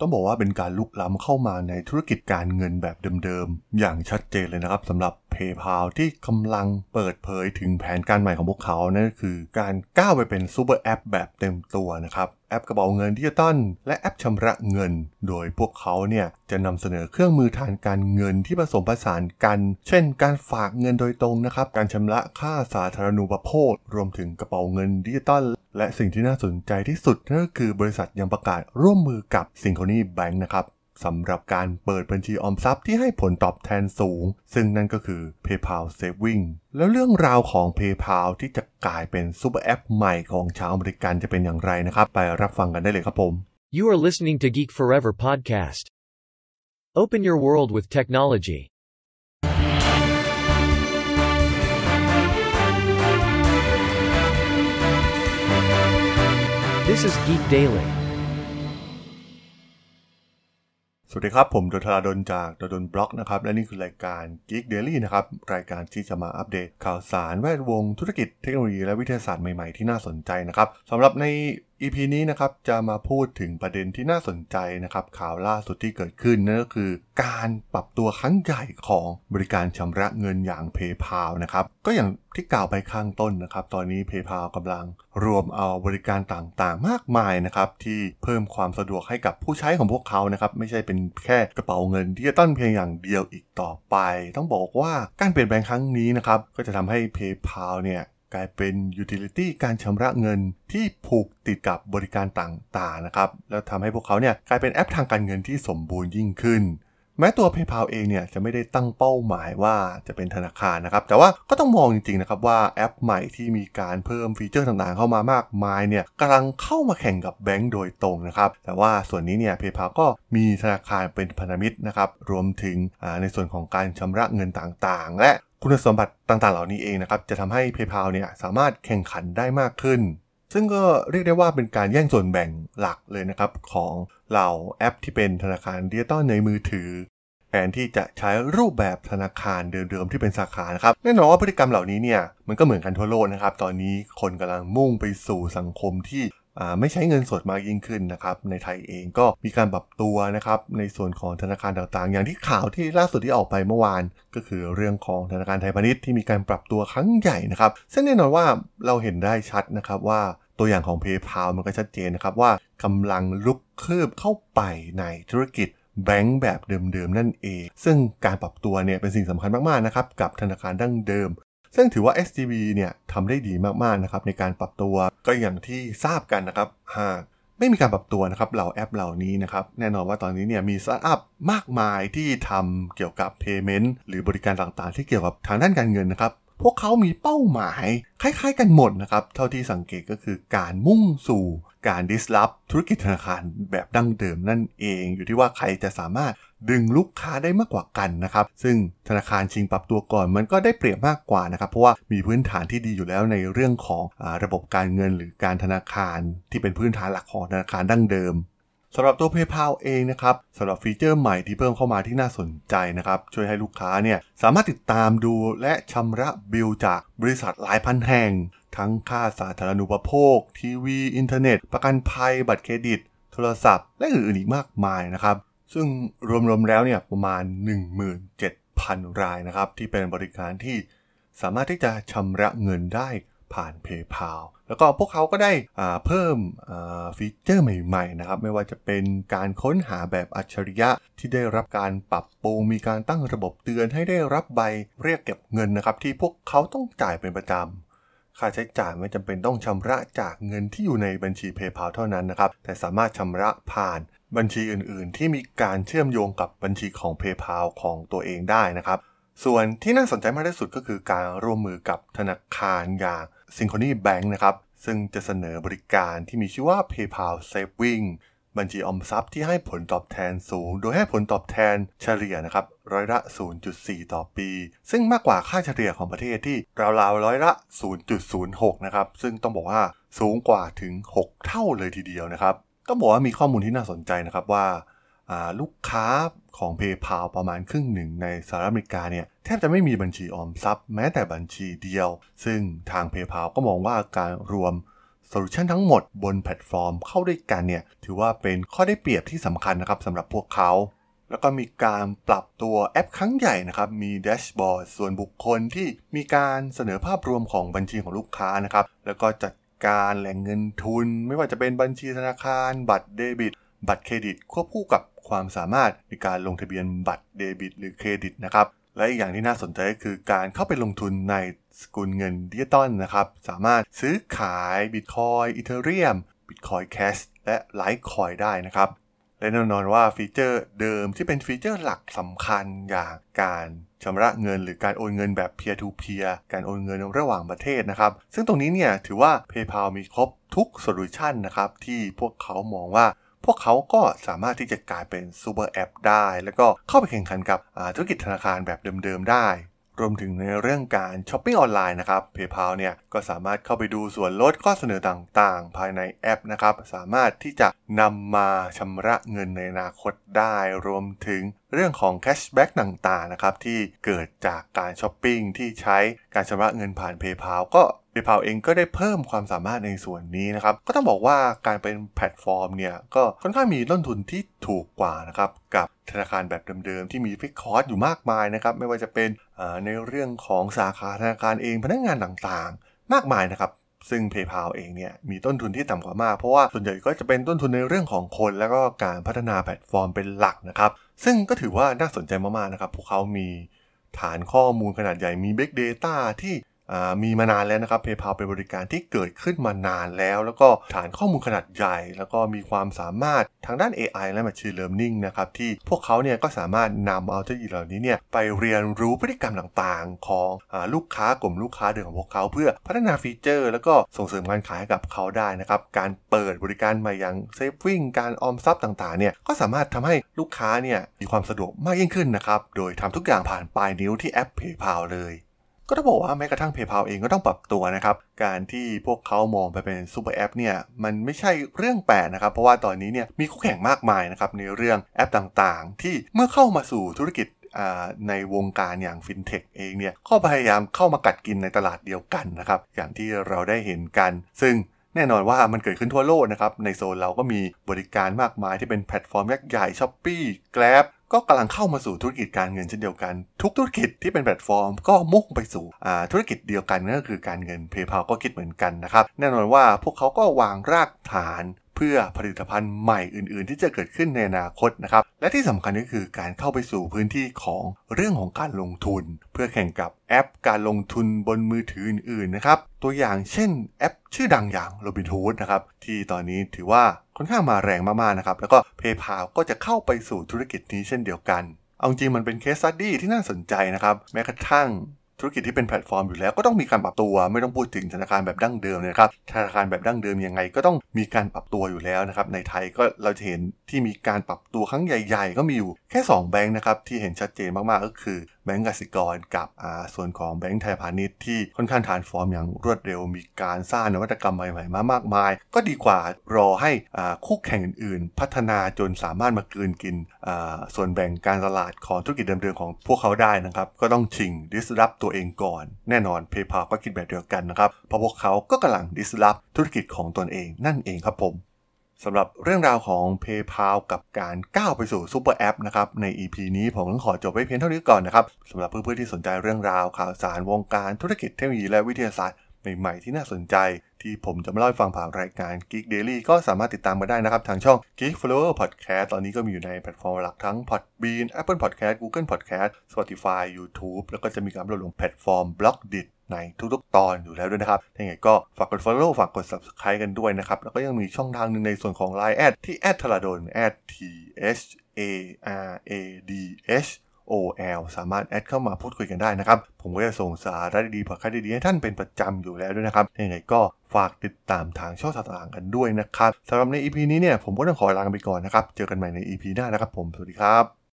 ต้องบอกว่าเป็นการลุกล้ำเข้ามาในธุรกิจการเงินแบบเดิมๆ อย่างชัดเจนเลยนะครับสำหรับ PayPal ที่กำลังเปิดเผยถึงแผนการใหม่ของพวกเขานั่นคือการก้าวไปเป็น super app แบบเต็มตัวนะครับแอปกระเป๋าเงินดิจิตอลและแอปชำระเงิน โดยพวกเขาเนี่ยจะนำเสนอเครื่องมือทางการเงินที่ผสมผสานกัน เช่น การฝากเงินโดยตรงนะครับ การชำระค่าสาธารณูปโภค รวมถึงกระเป๋าเงินดิจิตอลและสิ่งที่น่าสนใจที่สุดนั่นก็คือบริษัทยังประกาศร่วมมือกับ Synchrony Bank นะครับ สำหรับการเปิดบัญชีออมทรัพย์ที่ให้ผลตอบแทนสูง ซึ่งนั่นก็คือ PayPal Saving แล้วเรื่องราวของ PayPal ที่จะกลายเป็นซูเปอร์แอปใหม่ของชาวอเมริกันจะเป็นอย่างไรนะครับ ไปรับฟังกันได้เลยครับผม You are listening to Geek Forever podcast. Open your world with technology. This is Geek Daily. สวัสดีครับ ผมดนทราดนจากดนบล็อกนะครับ และนี่คือรายการ Geek Daily นะครับ รายการที่จะมาอัปเดตข่าวสารแวดวงธุรกิจเทคโนโลยีและวิทยาศาสตร์ใหม่ๆที่น่าสนใจนะครับสำหรับใน EP นี้นะครับจะมาพูดถึงประเด็นที่น่าสนใจนะครับข่าวล่าสุดที่เกิดขึ้นนั่นก็คือ การปรับตัวครั้งใหญ่ของบริการชำระเงินอย่าง PayPal นะครับก็อย่างที่กล่าวไปข้างต้นนะครับ ตอนนี้ PayPal กำลังรวมเอาบริการต่างๆ มากมายนะครับที่เพิ่มความสะดวกให้กับผู้ใช้ของพวกเขานะครับไม่ใช่เป็นแค่กระเป๋าเงินที่จะต้นเพียงอย่างเดียวอีกต่อไป ต้องบอกว่าการเปลี่ยนแปลงครั้งนี้นะครับก็จะทำให้ PayPal เนี่ย กลายเป็นยูทิลิตี้การชำระเงินที่ผูกติดกับบริการต่างๆนะครับ แล้วทำให้พวกเขาเนี่ยกลายเป็นแอปทางการเงินที่สมบูรณ์ยิ่งขึ้น แม้ตัว PayPal เองเนี่ยจะไม่ได้ตั้งเป้าหมายว่าจะเป็นธนาคารนะครับ แต่ว่าก็ต้องมองจริงๆนะครับว่าแอปใหม่ที่มีการเพิ่มฟีเจอร์ต่างๆ เข้ามามากมายเนี่ยกำลังเข้ามาแข่งกับแบงก์โดยตรงนะครับ แต่ว่าส่วนนี้เนี่ย PayPal ก็มีธนาคารเป็นพันธมิตรนะครับ รวมถึงในส่วนของการชำระเงินต่างๆ และ คุณสมบัติต่างๆ เหล่านี้เองนะครับ จะทำให้ PayPal เนี่ยสามารถแข่งขันได้มากขึ้น ซึ่งก็เรียกได้ว่าเป็นการแย่งส่วนแบ่งหลักเลยนะครับ ของเหล่าแอปที่เป็นธนาคารดิจิตอลในมือถือแทนที่จะใช้รูปแบบธนาคารเดิมๆที่เป็นสาขานะครับแน่นอนว่าพฤติกรรมเหล่านี้เนี่ยมันก็เหมือนกันทั่วโลกนะครับ ตอนนี้คนกำลังมุ่งไปสู่สังคมที่ ไม่ใช้เงินสดมากยิ่งขึ้นนะครับในไทยเองก็มีการปรับตัวนะครับในส่วนของธนาคารต่างๆ อย่างที่ข่าวที่ล่าสุดที่ออกไปเมื่อวาน ก็คือเรื่องของธนาคารไทยพาณิชย์ที่มีการปรับตัวครั้งใหญ่นะครับซึ่งแน่นอนว่าเราเห็นได้ชัดนะครับว่าตัวอย่างของ PayPal มันก็ชัดเจนนะครับว่ากำลังลุกคืบเข้าไปในธุรกิจแบงก์แบบเดิมๆนั่นเอง ซึ่งการปรับตัวเนี่ยเป็นสิ่งสำคัญมากๆนะครับกับธนาคารดั้งเดิม ซึ่งถือว่า SCB เนี่ยทำได้ดีมากๆนะครับในการปรับตัวก็อย่างที่ทราบกันนะครับหากไม่มีการปรับตัวนะครับเหล่าแอปเหล่านี้นะครับแน่นอนว่าตอนนี้เนี่ยมีสตาร์ทอัพมากมายที่ทำเกี่ยวกับ Payment หรือบริการต่างๆ ที่เกี่ยวกับทางด้านการเงินนะครับ พวกเขามีเป้าหมายคล้ายๆกันหมดนะครับ เท่าที่สังเกตก็คือการมุ่งสู่การ disrupt ธุรกิจธนาคารแบบดั้งเดิมนั่นเอง อยู่ที่ว่าใครจะสามารถดึงลูกค้าได้มากกว่ากันนะครับ ซึ่งธนาคารชิงปรับตัวก่อนมันก็ได้เปรียบมากกว่านะครับ เพราะว่ามีพื้นฐานที่ดีอยู่แล้วในเรื่องของอระบบการเงินหรือการธนาคารที่เป็นพื้นฐานหลักของธนาคารดั้งเดิม สำหรับตัว PayPal เองนะครับสำหรับฟีเจอร์ใหม่ที่เพิ่มเข้ามาที่น่าสนใจนะครับ ช่วยให้ลูกค้าเนี่ยสามารถติดตามดูและชำระบิลจากบริษัทหลายพันแห่ง ทั้งค่าสาธารณูปโภค ทีวี อินเทอร์เน็ต ประกันภัย บัตรเครดิต โทรศัพท์ และอื่นๆอีกมากมายนะครับ ซึ่งรวมๆแล้วเนี่ยประมาณ 17,000 รายนะครับที่เป็นบริการที่สามารถที่จะชำระเงินได้ ผ่าน PayPal แล้วก็พวกเขาก็ได้เพิ่มฟีเจอร์ใหม่ๆนะครับไม่ว่าจะเป็นการค้นหาแบบอัจฉริยะที่ได้รับการปรับปรุงมีการตั้งระบบเตือนให้ได้รับใบเรียกเก็บเงินนะครับที่พวกเขาต้องจ่ายเป็นประจำค่าใช้จ่ายไม่จำเป็นต้องชำระจากเงินที่อยู่ในบัญชี PayPal เท่านั้นนะครับ แต่สามารถชำระผ่านบัญชีอื่นๆ ที่มีการเชื่อมโยงกับบัญชีของ PayPal ของตัวเองได้นะครับ ส่วนที่น่าสนใจมากที่สุดก็คือการร่วมมือกับธนาคารอย่าง Synchrony Bank นะครับ ซึ่งจะเสนอบริการที่มีชื่อว่า PayPal Saving บัญชีออมทรัพย์ที่ให้ผลตอบแทนสูง โดยให้ผลตอบแทนเฉลี่ยนะครับร้อยละ 0.4 ต่อปี ซึ่งมากกว่าค่าเฉลี่ยของประเทศที่ราวๆร้อยละ 0.06 นะครับ ซึ่งต้องบอกว่าสูงกว่าถึง 6 เท่าเลยทีเดียวนะครับ ต้องบอกว่ามีข้อมูลที่น่าสนใจนะครับว่าลูกค้า ของ PayPal ประมาณครึ่งหนึ่งในสหรัฐอเมริกาเนี่ยแทบจะไม่มีบัญชีออมทรัพย์แม้แต่บัญชีเดียว ซึ่งทาง PayPal ก็มองว่าการรวมโซลูชันทั้งหมดบนแพลตฟอร์มเข้าด้วยกันเนี่ยถือว่าเป็นข้อได้เปรียบที่สำคัญนะครับสำหรับพวกเขาแล้วก็มีการปรับตัวแอปครั้งใหญ่นะครับ มีแดชบอร์ดส่วนบุคคลที่มีการเสนอภาพรวมของบัญชีของลูกค้านะครับ แล้วก็จัดการแหล่งเงินทุน ไม่ว่าจะเป็นบัญชีธนาคาร บัตรเดบิต บัตรเครดิตควบคู่กับ ความสามารถในการลงทะเบียนบัตรเดบิต หรือเครดิตนะครับและอีกอย่างที่น่าสนใจก็คือการเข้าไปลงทุนในสกุลเงินดิจิตอลนะครับ สามารถซื้อขาย Bitcoin Ethereum Bitcoin Cash และ Litecoin ได้นะครับ และแน่นอนว่าฟีเจอร์เดิมที่เป็นฟีเจอร์หลักสำคัญอย่างการชำระเงินหรือการโอนเงินแบบ peer to peer การโอนเงินระหว่างประเทศนะครับ ซึ่งตรงนี้เนี่ยถือว่า PayPal มีครบทุกโซลูชันนะครับที่พวกเขามองว่า พวกเขาก็สามารถที่จะกลายเป็นซูเปอร์แอปได้ แล้วก็เข้าไปแข่งขันกับธุรกิจธนาคารแบบเดิมๆได้ รวมถึงในเรื่องการช้อปปิ้งออนไลน์นะครับ PayPal เนี่ยก็สามารถเข้าไปดูส่วนลดข้อเสนอต่างๆ ภายในแอปนะครับ สามารถที่จะนำมาชำระเงินในอนาคตได้ รวมถึงเรื่องของแคชแบ็กต่างๆนะครับที่เกิดจากการช้อปปิ้งที่ใช้การชำระเงินผ่าน PayPal ก็ PayPal เองก็ได้เพิ่มความสามารถในส่วนนี้นะครับ ก็ต้องบอกว่าการเป็นแพลตฟอร์มเนี่ย ก็ค่อนข้างมีต้นทุนที่ถูกกว่านะครับ กับธนาคารแบบเดิมๆ ที่มีฟิกคอร์สอยู่มากมายนะครับ ไม่ว่าจะเป็นในเรื่องของสาขาธนาคารเองพนักงานต่างๆ มากมายนะครับซึ่ง PayPal เองเนี่ยมีต้นทุนที่ต่ำกว่ามาก เพราะว่าส่วนใหญ่ก็จะเป็นต้นทุนในเรื่องของคน แล้วก็การพัฒนาแพลตฟอร์มเป็นหลักนะครับ ซึ่งก็ถือว่าน่าสนใจมากๆนะครับ พวกเขามีฐานข้อมูลขนาดใหญ่มี Big Data ที่ มีมานานแล้วนะครับ PayPal เป็นบริการที่เกิดขึ้นมานานแล้ว แล้วก็ฐานข้อมูลขนาดใหญ่ แล้วก็มีความสามารถทางด้าน AI และ Machine Learning นะครับ ที่พวกเขาเนี่ยก็สามารถนำเอาเทคโนโลยีเหล่านี้เนี่ยไปเรียนรู้พฤติกรรมต่างๆ ของอลูกค้ากลุ่มลูกค้าเดิมของพวกเขา เพื่อพัฒนาฟีเจอร์ แล้วก็ส่งเสริมการขายให้กับเขาได้นะครับ การเปิดบริการใหม่อย่าง saving การออมทรัพย์ต่างๆเนี่ยก็สามารถทำให้ลูกค้าเนี่ยมีความสะดวกมากยิ่งขึ้นนะครับโดยทำทุกอย่างผ่านปลายนิ้วที่แอป PayPal เลย ก็ต้องบอกว่าแม้กระทั่ง PayPal เองก็ต้องปรับตัวนะครับ การที่พวกเขามองไปเป็นซูเปอร์แอปเนี่ยมันไม่ใช่เรื่องแปลกนะครับ เพราะว่าตอนนี้เนี่ยมีคู่แข่งมากมายนะครับในเรื่องแอปต่างๆ ที่เมื่อเข้ามาสู่ธุรกิจในวงการอย่างฟินเทคเองเนี่ยก็พยายามเข้ามากัดกินในตลาดเดียวกันนะครับ อย่างที่เราได้เห็นกัน ซึ่งแน่นอนว่ามันเกิดขึ้นทั่วโลกนะครับ ในโซนเราก็มีบริการมากมายที่เป็นแพลตฟอร์มยักษ์ใหญ่ Shopee Grab ก็กำลังเข้ามาสู่ธุรกิจการเงินเช่นเดียวกัน ทุกธุรกิจที่เป็นแพลตฟอร์ม ก็มุ่งไปสู่ธุรกิจเดียวกันนั่นก็คือการเงิน PayPal ก็คิดเหมือนกันนะครับแน่นอนว่าพวกเขาก็วางรากฐาน เพื่อผลิตภัณฑ์ใหม่อื่น ๆ ที่จะเกิดขึ้นในอนาคตนะครับ และที่สำคัญก็คือการเข้าไปสู่พื้นที่ของเรื่องของการลงทุน เพื่อแข่งกับแอปการลงทุนบนมือถืออื่น ๆ นะครับ ตัวอย่างเช่นแอปชื่อดังอย่าง Robinhood นะครับ ที่ตอนนี้ถือว่าค่อนข้างมาแรงมาก ๆ นะครับ แล้วก็ PayPal ก็จะเข้าไปสู่ธุรกิจนี้เช่นเดียวกัน เอาจริงมันเป็น case study ที่น่าสนใจนะครับ แม้กระทั่ง ธุรกิจที่เป็นแพลตฟอร์มอยู่แล้วก็ต้องมีการปรับตัวไม่ต้องพูดถึงธนาคารแบบดั้งเดิมนะครับธนาคารแบบดั้งเดิมยังไง ก็ต้องมีการปรับตัวอยู่แล้วนะครับในไทยก็เราจะเห็นที่มีการปรับตัวครั้งใหญ่ ๆ ก็มีอยู่แค่ 2 แบงค์นะครับที่เห็นชัดเจนมากๆก็คือแบงก์กสิกรกับอ่าส่วนของแบงก์ไทยพาณิชย์ที่ค่อนข้าง transform อย่างรวดเร็ว มีการสร้างนวัตกรรมใหม่ๆมามากมาย ก็ดีกว่ารอให้อ่าคู่แข่งอื่นๆ พัฒนาจนสามารถมาเกินกิน ส่วนแบ่งการตลาดของธุรกิจเดิมๆของพวกเขาได้นะครับ ก็ต้องชิงดิสรับตัวเองก่อน แน่นอน PayPal ก็คิดแบบเดียวกันนะครับ เพราะพวกเขาก็กำลังดิสรับธุรกิจของตนเองนั่นเองครับผมสำหรับเรื่องราวของ PayPal กับการก้าวไปสู่ซูเปอร์แอปนะครับใน EP นี้ผมต้องขอจบไว้เพียงเท่านี้ก่อนนะครับสำหรับเพื่อนๆที่สนใจเรื่องราวข่าวสารวงการธุรกิจเทคโนโลยีและวิทยาศาสตร์ ใหม่ๆที่น่าสนใจ ที่ผมจะมาเล่าให้ฟังผ่านรายการ Geek Daily ก็สามารถติดตามมาได้นะครับ ทางช่อง Geek Forever Podcast ตอนนี้ก็มีอยู่ในแพลตฟอร์มหลักทั้ง Podbean Apple Podcast Google Podcast Spotify YouTube แล้วก็จะมีการลดลงแพลตฟอร์ม b l o g d i t ในทุกๆตอนอยู่แล้วด้วยนะครับถ้าไงก็ฝากกด follow ฝากกด subscribe กันด้วยนะครับ แล้วก็ยังมีช่องทางหนึ่งในส่วนของ Line แอดที่แอดธราดลแอด tharadhol สามารถแอดเข้ามาพูดคุยกันได้นะครับ ผมก็จะส่งสาระดีๆพอดแคสต์ดีๆให้ท่านเป็นประจำอยู่แล้วด้วยนะครับยังไงก็ฝากติดตามทางช่องต่างๆกันด้วยนะครับสำหรับใน EP นี้เนี่ยผมก็ต้องขอลาไปก่อนนะครับ เจอกันใหม่ใน EP หน้านะครับผม สวัสดีครับ